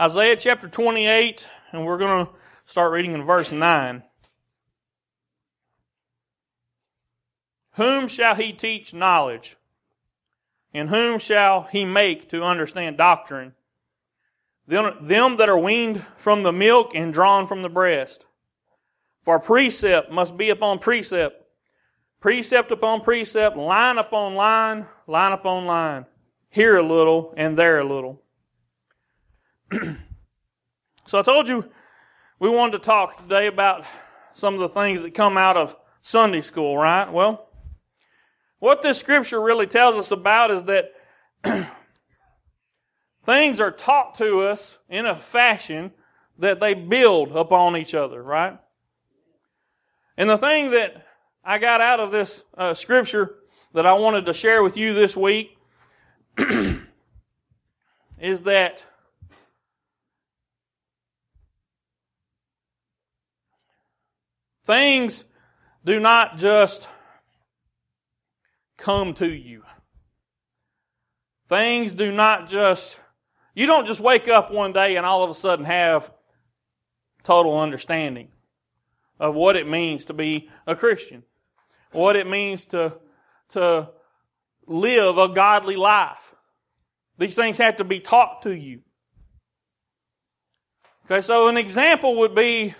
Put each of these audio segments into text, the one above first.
Isaiah chapter 28, and we're going to start reading in verse 9. Whom shall he teach knowledge? And whom shall he make to understand doctrine? Them, them that are weaned from the milk and drawn from the breast. For precept must be upon precept, precept upon precept, line upon line, line upon line. Here a little and there a little. so I told you we wanted to talk today about some of the things that come out of Sunday school, right? Well, what this scripture really tells us about is that things are taught to us in a fashion that they build upon each other, right? And the thing that I got out of this uh, scripture that I wanted to share with you this week is that things do not just come to you. Things do not just, you don't just wake up one day and all of a sudden have total understanding of what it means to be a Christian, what it means to, to live a godly life. These things have to be taught to you. Okay, so an example would be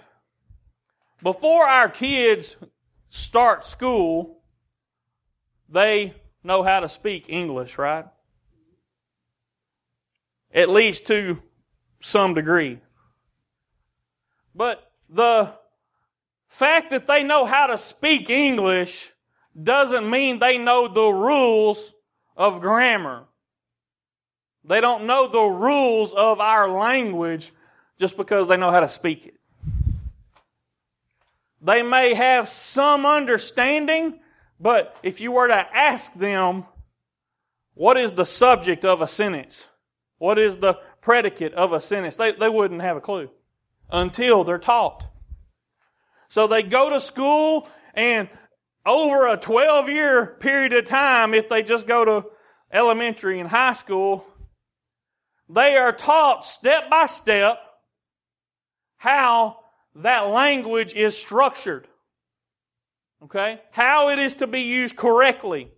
before our kids start school, they know how to speak English, right? At least to some degree. But the fact that they know how to speak English doesn't mean they know the rules of grammar. They don't know the rules of our language just because they know how to speak it. They may have some understanding, but if you were to ask them, what is the subject of a sentence? What is the predicate of a sentence? They, they wouldn't have a clue until they're taught. So they go to school and over a 12 year period of time, if they just go to elementary and high school, they are taught step by step how that language is structured. Okay? How it is to be used correctly.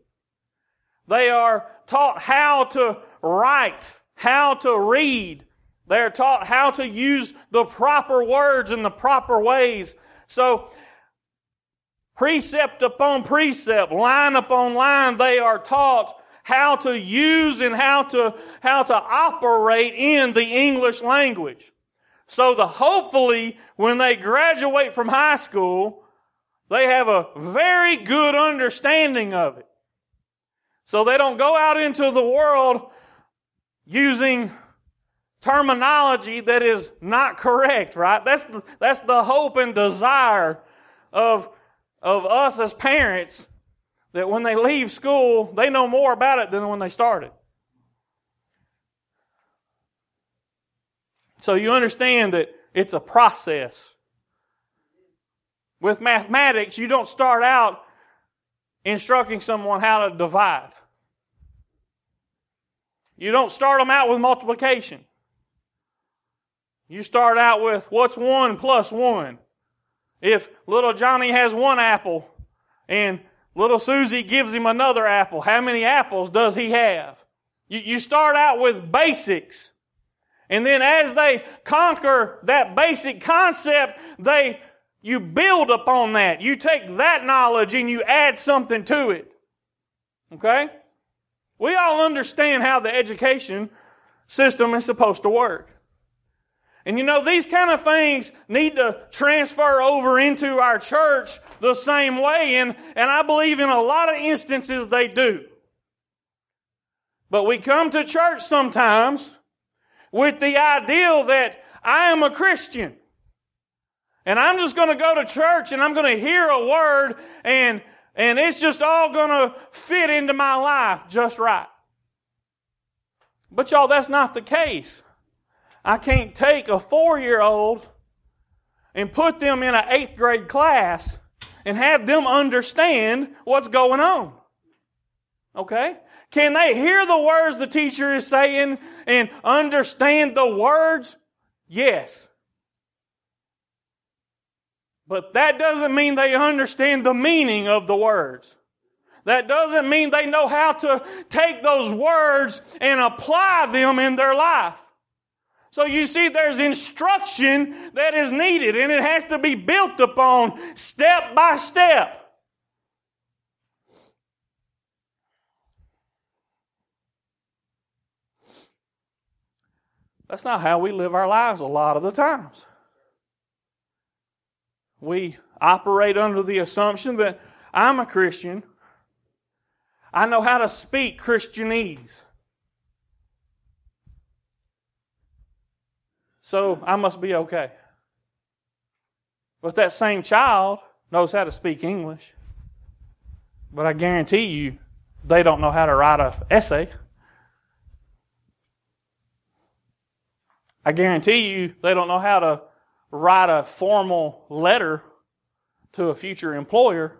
They are taught how to write, how to read. They are taught how to use the proper words in the proper ways so, precept upon precept, line upon line, they are taught how to use and how to, how to operate in the English language. So the hopefully when they graduate from high school, they have a very good understanding of it. So they don't go out into the world using terminology that is not correct, right? That's the, that's the hope and desire of, of us as parents that when they leave school, they know more about it than when they started. So you understand that it's a process. With mathematics, you don't start out instructing someone how to divide. You don't start them out with multiplication. You start out with what's one plus one? If little Johnny has one apple and little Susie gives him another apple, how many apples does he have? You, start out with basics. And then as they conquer that basic concept, they, you build upon that. You take that knowledge and you add something to it. Okay? We all understand how the education system is supposed to work. And you know, these kind of things need to transfer over into our church the same way, and, and I believe in a lot of instances they do. But we come to church sometimes with the ideal that I am a Christian. And I'm just going to go to church and I'm going to hear a word and, and it's just all going to fit into my life just right. But y'all, that's not the case. I can't take a four year old and put them in an eighth grade class and have them understand what's going on. Okay? Can they hear the words the teacher is saying and understand the words Yes. But that doesn't mean they understand the meaning of the words. That doesn't mean they know how to take those words and apply them in their life. So you see, there's instruction that is needed, and it has to be built upon step by step. That's not how we live our lives a lot of the times. We operate under the assumption that I'm a Christian. I know how to speak Christianese. So I must be okay. But that same child knows how to speak English. But I guarantee you, they don't know how to write an essay. I guarantee you, they don't know how to write a formal letter to a future employer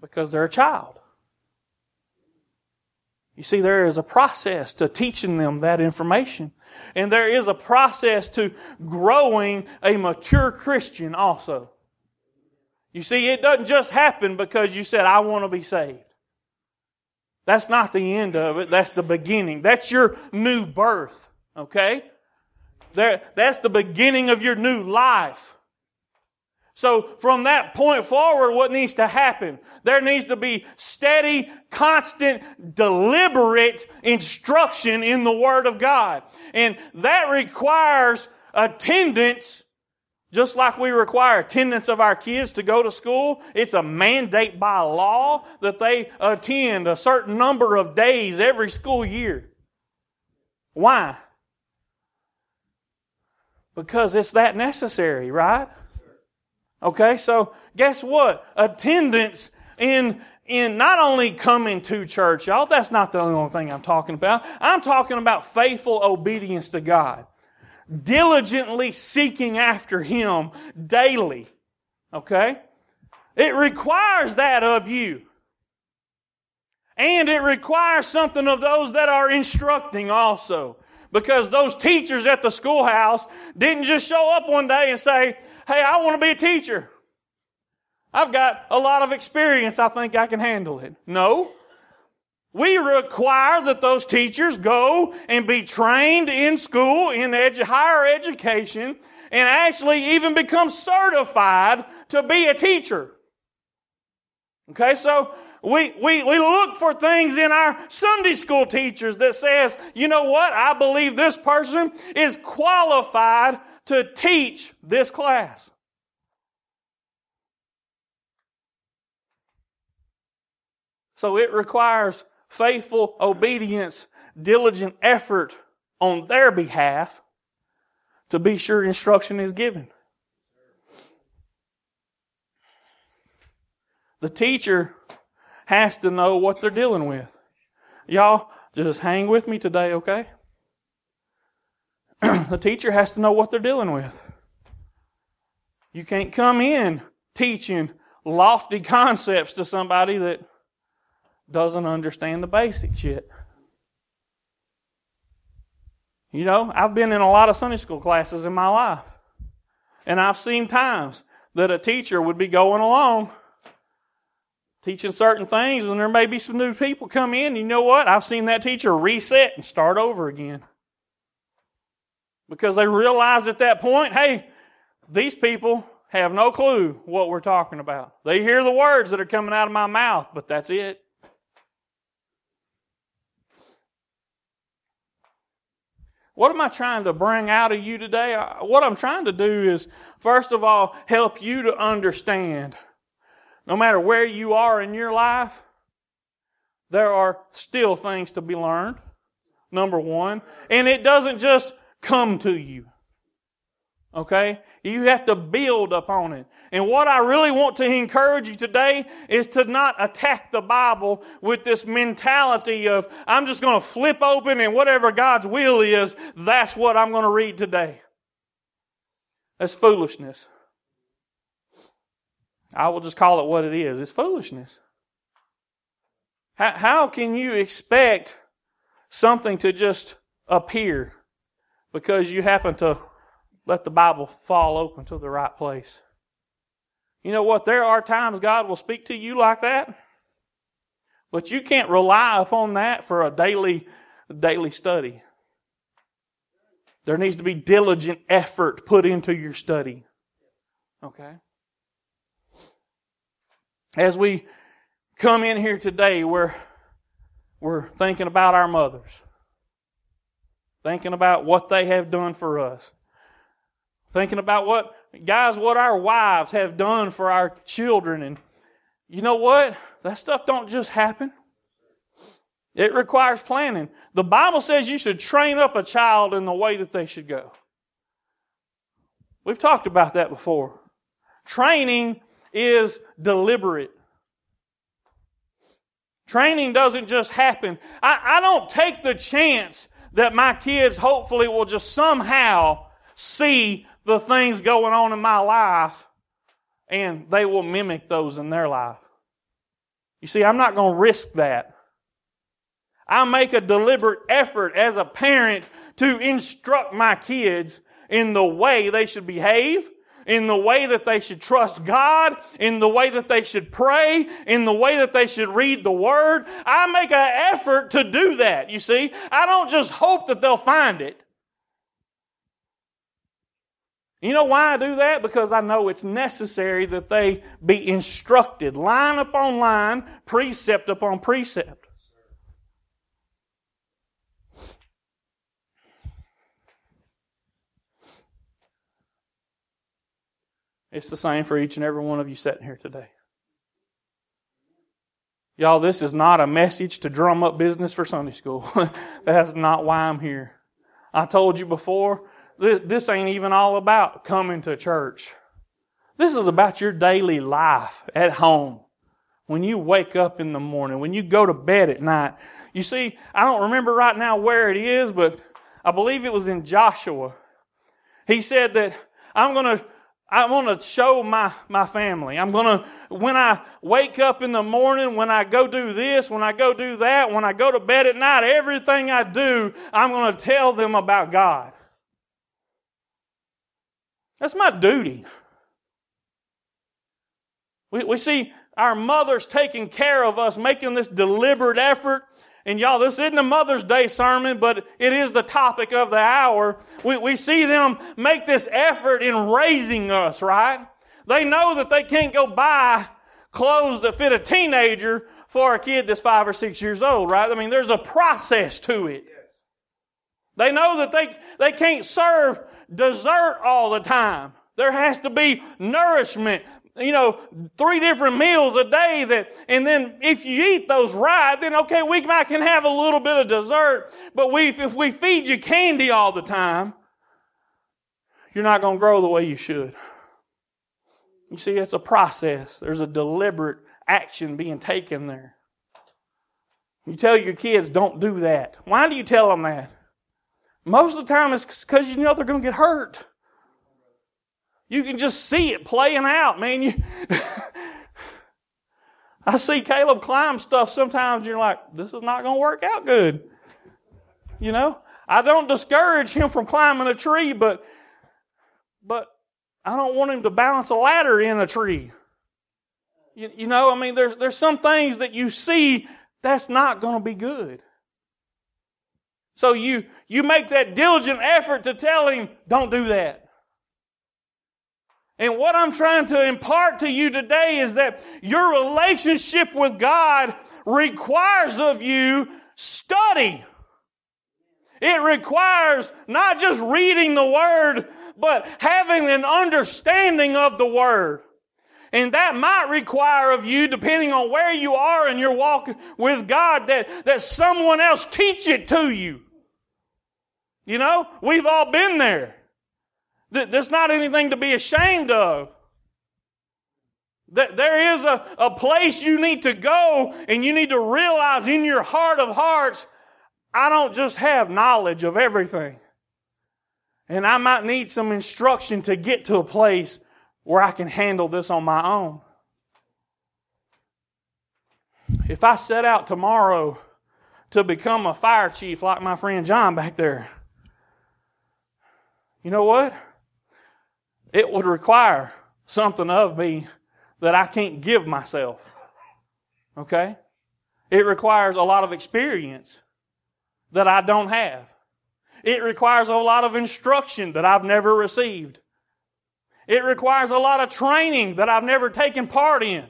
because they're a child. You see, there is a process to teaching them that information. And there is a process to growing a mature Christian also. You see, it doesn't just happen because you said, I want to be saved. That's not the end of it. That's the beginning. That's your new birth. Okay? That's the beginning of your new life. So from that point forward, what needs to happen? There needs to be steady, constant, deliberate instruction in the Word of God. And that requires attendance, just like we require attendance of our kids to go to school. It's a mandate by law that they attend a certain number of days every school year. Why? Because it's that necessary, right? Okay, so guess what? Attendance in in not only coming to church, y'all, that's not the only thing I'm talking about. I'm talking about faithful obedience to God. Diligently seeking after Him daily. Okay? It requires that of you. And it requires something of those that are instructing also. Because those teachers at the schoolhouse didn't just show up one day and say, Hey, I want to be a teacher. I've got a lot of experience. I think I can handle it. No. We require that those teachers go and be trained in school, in edu- higher education, and actually even become certified to be a teacher. Okay, so we, we, we look for things in our Sunday school teachers that says, you know what, I believe this person is qualified to teach this class. So it requires faithful obedience, diligent effort on their behalf to be sure instruction is given. The teacher has to know what they're dealing with. Y'all, just hang with me today, okay? the teacher has to know what they're dealing with. You can't come in teaching lofty concepts to somebody that doesn't understand the basics yet. You know, I've been in a lot of Sunday school classes in my life. And I've seen times that a teacher would be going along teaching certain things, and there may be some new people come in. You know what? I've seen that teacher reset and start over again. Because they realized at that point, hey, these people have no clue what we're talking about. They hear the words that are coming out of my mouth, but that's it. What am I trying to bring out of you today? What I'm trying to do is, first of all, help you to understand no matter where you are in your life, there are still things to be learned. Number one. And it doesn't just come to you. Okay? You have to build upon it. And what I really want to encourage you today is to not attack the Bible with this mentality of, I'm just going to flip open and whatever God's will is, that's what I'm going to read today. That's foolishness. I will just call it what it is. It's foolishness. How, how can you expect something to just appear because you happen to let the Bible fall open to the right place. You know what? There are times God will speak to you like that, but you can't rely upon that for a daily, daily study. There needs to be diligent effort put into your study. Okay? As we come in here today, we're, we're thinking about our mothers, thinking about what they have done for us, thinking about what, guys, what our wives have done for our children. And you know what? That stuff don't just happen. It requires planning. The Bible says you should train up a child in the way that they should go. We've talked about that before. Training is deliberate. Training doesn't just happen. I, I don't take the chance that my kids hopefully will just somehow see the things going on in my life and they will mimic those in their life. You see, I'm not going to risk that. I make a deliberate effort as a parent to instruct my kids in the way they should behave, in the way that they should trust God, in the way that they should pray, in the way that they should read the Word. I make an effort to do that, you see. I don't just hope that they'll find it. You know why I do that? Because I know it's necessary that they be instructed line upon line, precept upon precept. It's the same for each and every one of you sitting here today. Y'all, this is not a message to drum up business for Sunday school. That's not why I'm here. I told you before, this ain't even all about coming to church. This is about your daily life at home. When you wake up in the morning, when you go to bed at night. You see, I don't remember right now where it is, but I believe it was in Joshua. He said that I'm going to I want to show my, my family. I'm going to, when I wake up in the morning, when I go do this, when I go do that, when I go to bed at night, everything I do, I'm going to tell them about God. That's my duty. We, we see our mothers taking care of us, making this deliberate effort and y'all, this isn't a Mother's Day sermon, but it is the topic of the hour. We, we see them make this effort in raising us, right? They know that they can't go buy clothes that fit a teenager for a kid that's five or six years old, right? I mean, there's a process to it. They know that they, they can't serve dessert all the time. There has to be nourishment you know, three different meals a day that, and then if you eat those right, then okay, we might can have a little bit of dessert, but we, if we feed you candy all the time, you're not going to grow the way you should. You see, it's a process. There's a deliberate action being taken there. You tell your kids, don't do that. Why do you tell them that? Most of the time it's because you know they're going to get hurt. You can just see it playing out, man. You I see Caleb climb stuff sometimes you're like, this is not going to work out good. You know? I don't discourage him from climbing a tree, but but I don't want him to balance a ladder in a tree. You, you know, I mean, there's, there's some things that you see that's not going to be good. So you, you make that diligent effort to tell him, don't do that. And what I'm trying to impart to you today is that your relationship with God requires of you study. It requires not just reading the Word, but having an understanding of the Word. And that might require of you, depending on where you are in your walk with God, that, that someone else teach it to you. You know, we've all been there. That's not anything to be ashamed of. There is a, a place you need to go, and you need to realize in your heart of hearts, I don't just have knowledge of everything. And I might need some instruction to get to a place where I can handle this on my own. If I set out tomorrow to become a fire chief like my friend John back there, you know what? It would require something of me that I can't give myself. Okay? It requires a lot of experience that I don't have. It requires a lot of instruction that I've never received. It requires a lot of training that I've never taken part in.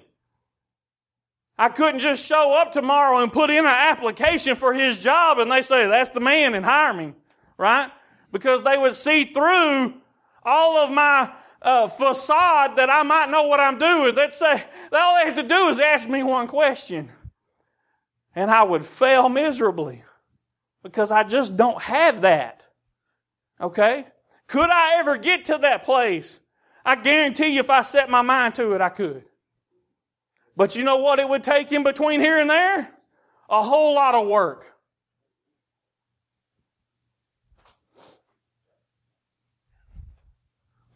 I couldn't just show up tomorrow and put in an application for his job and they say, that's the man and hire me, right? Because they would see through all of my uh, facade that I might know what I'm doing. They'd say, all they have to do is ask me one question. And I would fail miserably because I just don't have that. Okay? Could I ever get to that place? I guarantee you if I set my mind to it, I could. But you know what it would take in between here and there? A whole lot of work.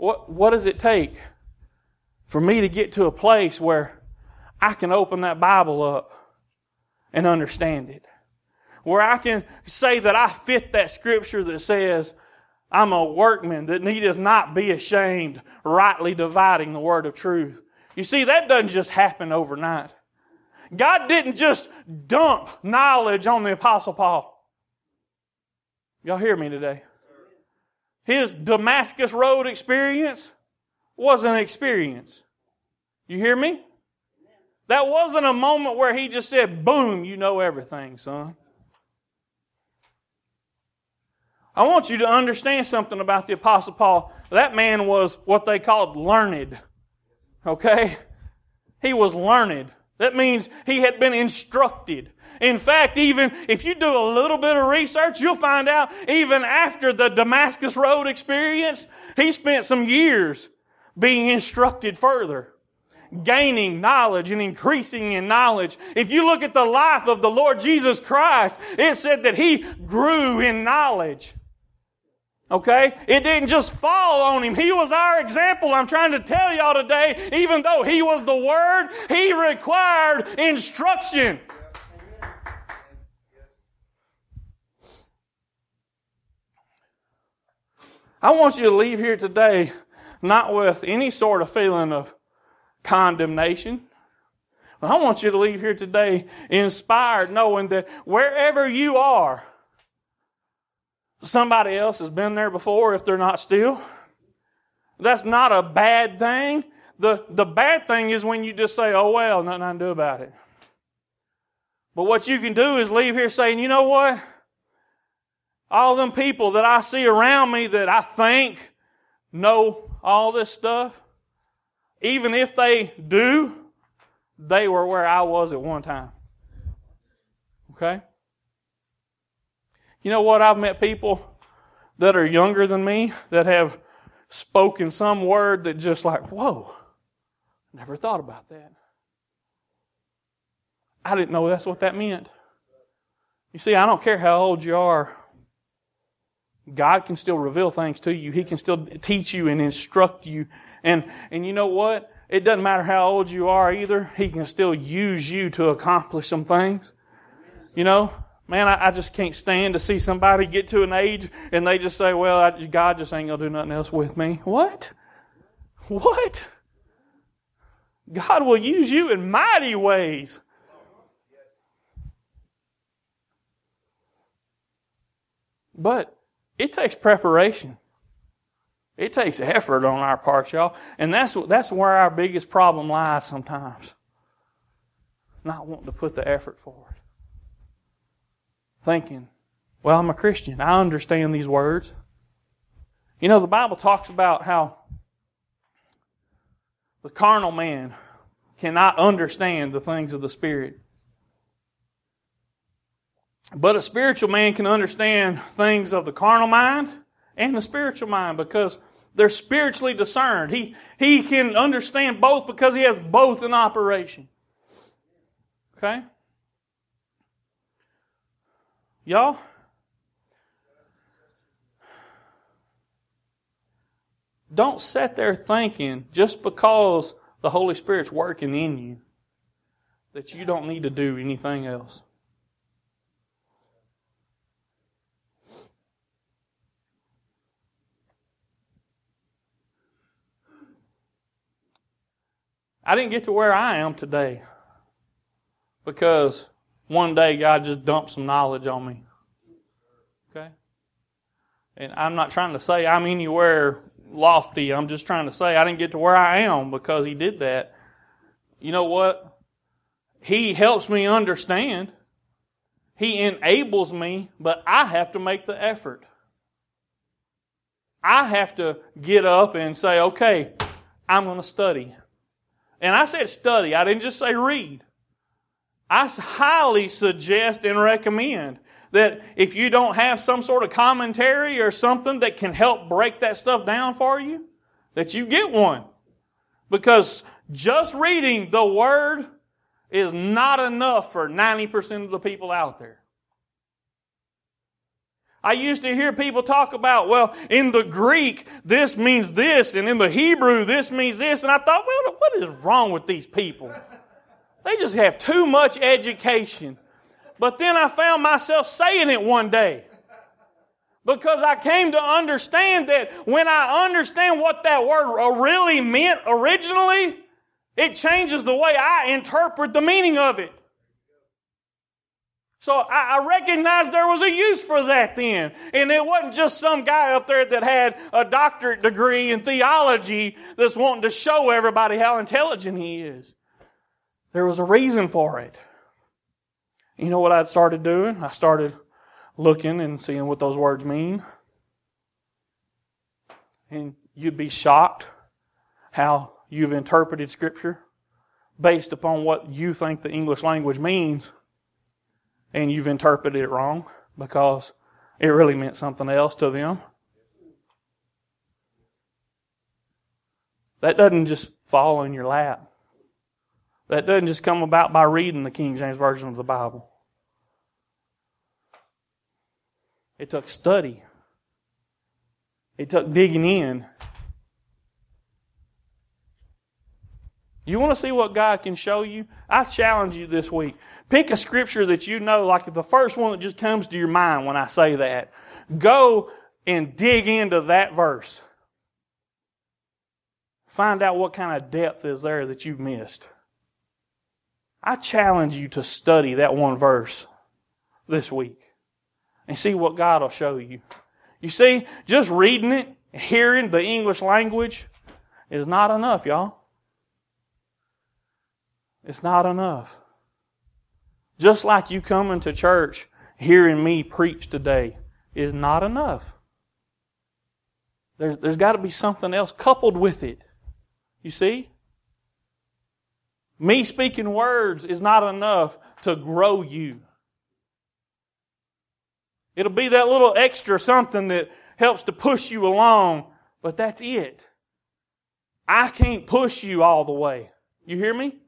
What, what does it take for me to get to a place where I can open that Bible up and understand it? Where I can say that I fit that scripture that says, I'm a workman that needeth not be ashamed, rightly dividing the word of truth. You see, that doesn't just happen overnight. God didn't just dump knowledge on the Apostle Paul. Y'all hear me today? His Damascus Road experience was an experience. You hear me? That wasn't a moment where he just said, boom, you know everything, son. I want you to understand something about the Apostle Paul. That man was what they called learned. Okay? He was learned. That means he had been instructed. In fact, even if you do a little bit of research, you'll find out even after the Damascus Road experience, he spent some years being instructed further, gaining knowledge and increasing in knowledge. If you look at the life of the Lord Jesus Christ, it said that he grew in knowledge. Okay? It didn't just fall on him. He was our example. I'm trying to tell y'all today, even though he was the Word, he required instruction. I want you to leave here today not with any sort of feeling of condemnation. But I want you to leave here today inspired knowing that wherever you are, Somebody else has been there before if they're not still. That's not a bad thing. The, the bad thing is when you just say, oh well, nothing I can do about it. But what you can do is leave here saying, you know what? All them people that I see around me that I think know all this stuff, even if they do, they were where I was at one time. Okay? You know what? I've met people that are younger than me that have spoken some word that just like, whoa, never thought about that. I didn't know that's what that meant. You see, I don't care how old you are. God can still reveal things to you. He can still teach you and instruct you. And, and you know what? It doesn't matter how old you are either. He can still use you to accomplish some things. You know, Man, I, I, just can't stand to see somebody get to an age and they just say, well, I, God just ain't going to do nothing else with me. What? What? God will use you in mighty ways. But it takes preparation. It takes effort on our part, y'all. And that's, that's where our biggest problem lies sometimes. Not wanting to put the effort forward thinking, well, I'm a Christian. I understand these words. You know, the Bible talks about how the carnal man cannot understand the things of the Spirit. But a spiritual man can understand things of the carnal mind and the spiritual mind because they're spiritually discerned. He, he can understand both because he has both in operation. Okay? Y'all? Don't sit there thinking just because the Holy Spirit's working in you that you don't need to do anything else. I didn't get to where I am today because one day God just dumped some knowledge on me. Okay? And I'm not trying to say I'm anywhere lofty. I'm just trying to say I didn't get to where I am because He did that. You know what? He helps me understand. He enables me, but I have to make the effort. I have to get up and say, okay, I'm going to study. And I said study, I didn't just say read. I highly suggest and recommend that if you don't have some sort of commentary or something that can help break that stuff down for you, that you get one. Because just reading the Word is not enough for 90% of the people out there. I used to hear people talk about, well, in the Greek, this means this, and in the Hebrew, this means this, and I thought, well, what is wrong with these people? They just have too much education. But then I found myself saying it one day. Because I came to understand that when I understand what that word really meant originally, it changes the way I interpret the meaning of it. So I, I recognized there was a use for that then. And it wasn't just some guy up there that had a doctorate degree in theology that's wanting to show everybody how intelligent he is. There was a reason for it. You know what I started doing? I started looking and seeing what those words mean. And you'd be shocked how you've interpreted Scripture based upon what you think the English language means, and you've interpreted it wrong because it really meant something else to them. That doesn't just fall in your lap. That doesn't just come about by reading the King James Version of the Bible. It took study. It took digging in. You want to see what God can show you? I challenge you this week. Pick a scripture that you know, like the first one that just comes to your mind when I say that. Go and dig into that verse. Find out what kind of depth is there that you've missed. I challenge you to study that one verse this week and see what God will show you. You see, just reading it, hearing the English language is not enough, y'all. It's not enough. Just like you coming to church, hearing me preach today is not enough. There's, there's got to be something else coupled with it. You see? Me speaking words is not enough to grow you. It'll be that little extra something that helps to push you along, but that's it. I can't push you all the way. You hear me?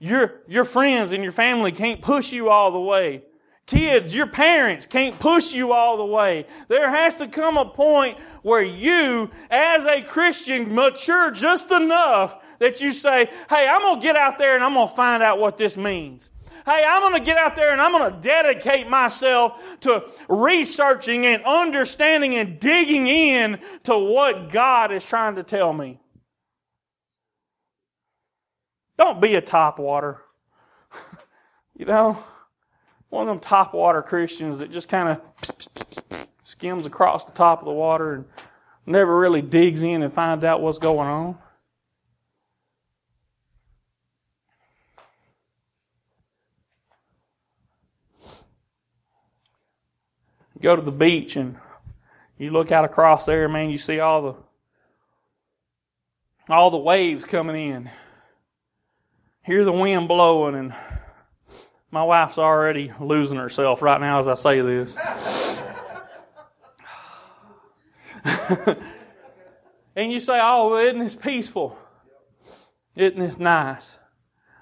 Your, your friends and your family can't push you all the way. Kids, your parents can't push you all the way. There has to come a point where you, as a Christian, mature just enough that you say, hey, I'm going to get out there and I'm going to find out what this means. Hey, I'm going to get out there and I'm going to dedicate myself to researching and understanding and digging in to what God is trying to tell me. Don't be a top water. you know, one of them top water Christians that just kind of skims across the top of the water and never really digs in and finds out what's going on. go to the beach and you look out across there, man, you see all the all the waves coming in hear the wind blowing, and my wife's already losing herself right now as I say this. and you say, Oh, isn't this peaceful? Isn't this nice?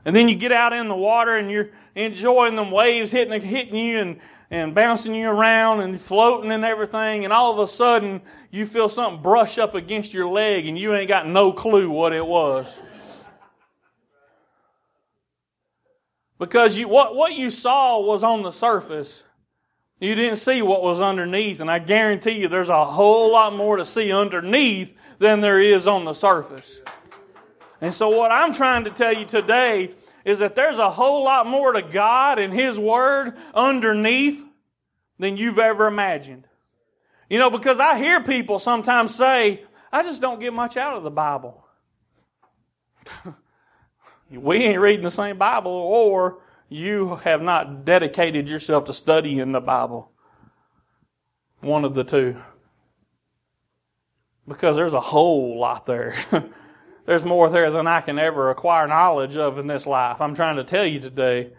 And then you get out in the water and you're enjoying them waves hitting, hitting you and, and bouncing you around and floating and everything. And all of a sudden you feel something brush up against your leg and you ain't got no clue what it was. Because you, what, what you saw was on the surface. You didn't see what was underneath, and I guarantee you there's a whole lot more to see underneath than there is on the surface. And so, what I'm trying to tell you today is that there's a whole lot more to God and His Word underneath than you've ever imagined. You know, because I hear people sometimes say, I just don't get much out of the Bible. we ain't reading the same Bible, or you have not dedicated yourself to studying the Bible. One of the two. Because there's a whole lot there. there's more there than I can ever acquire knowledge of in this life. I'm trying to tell you today.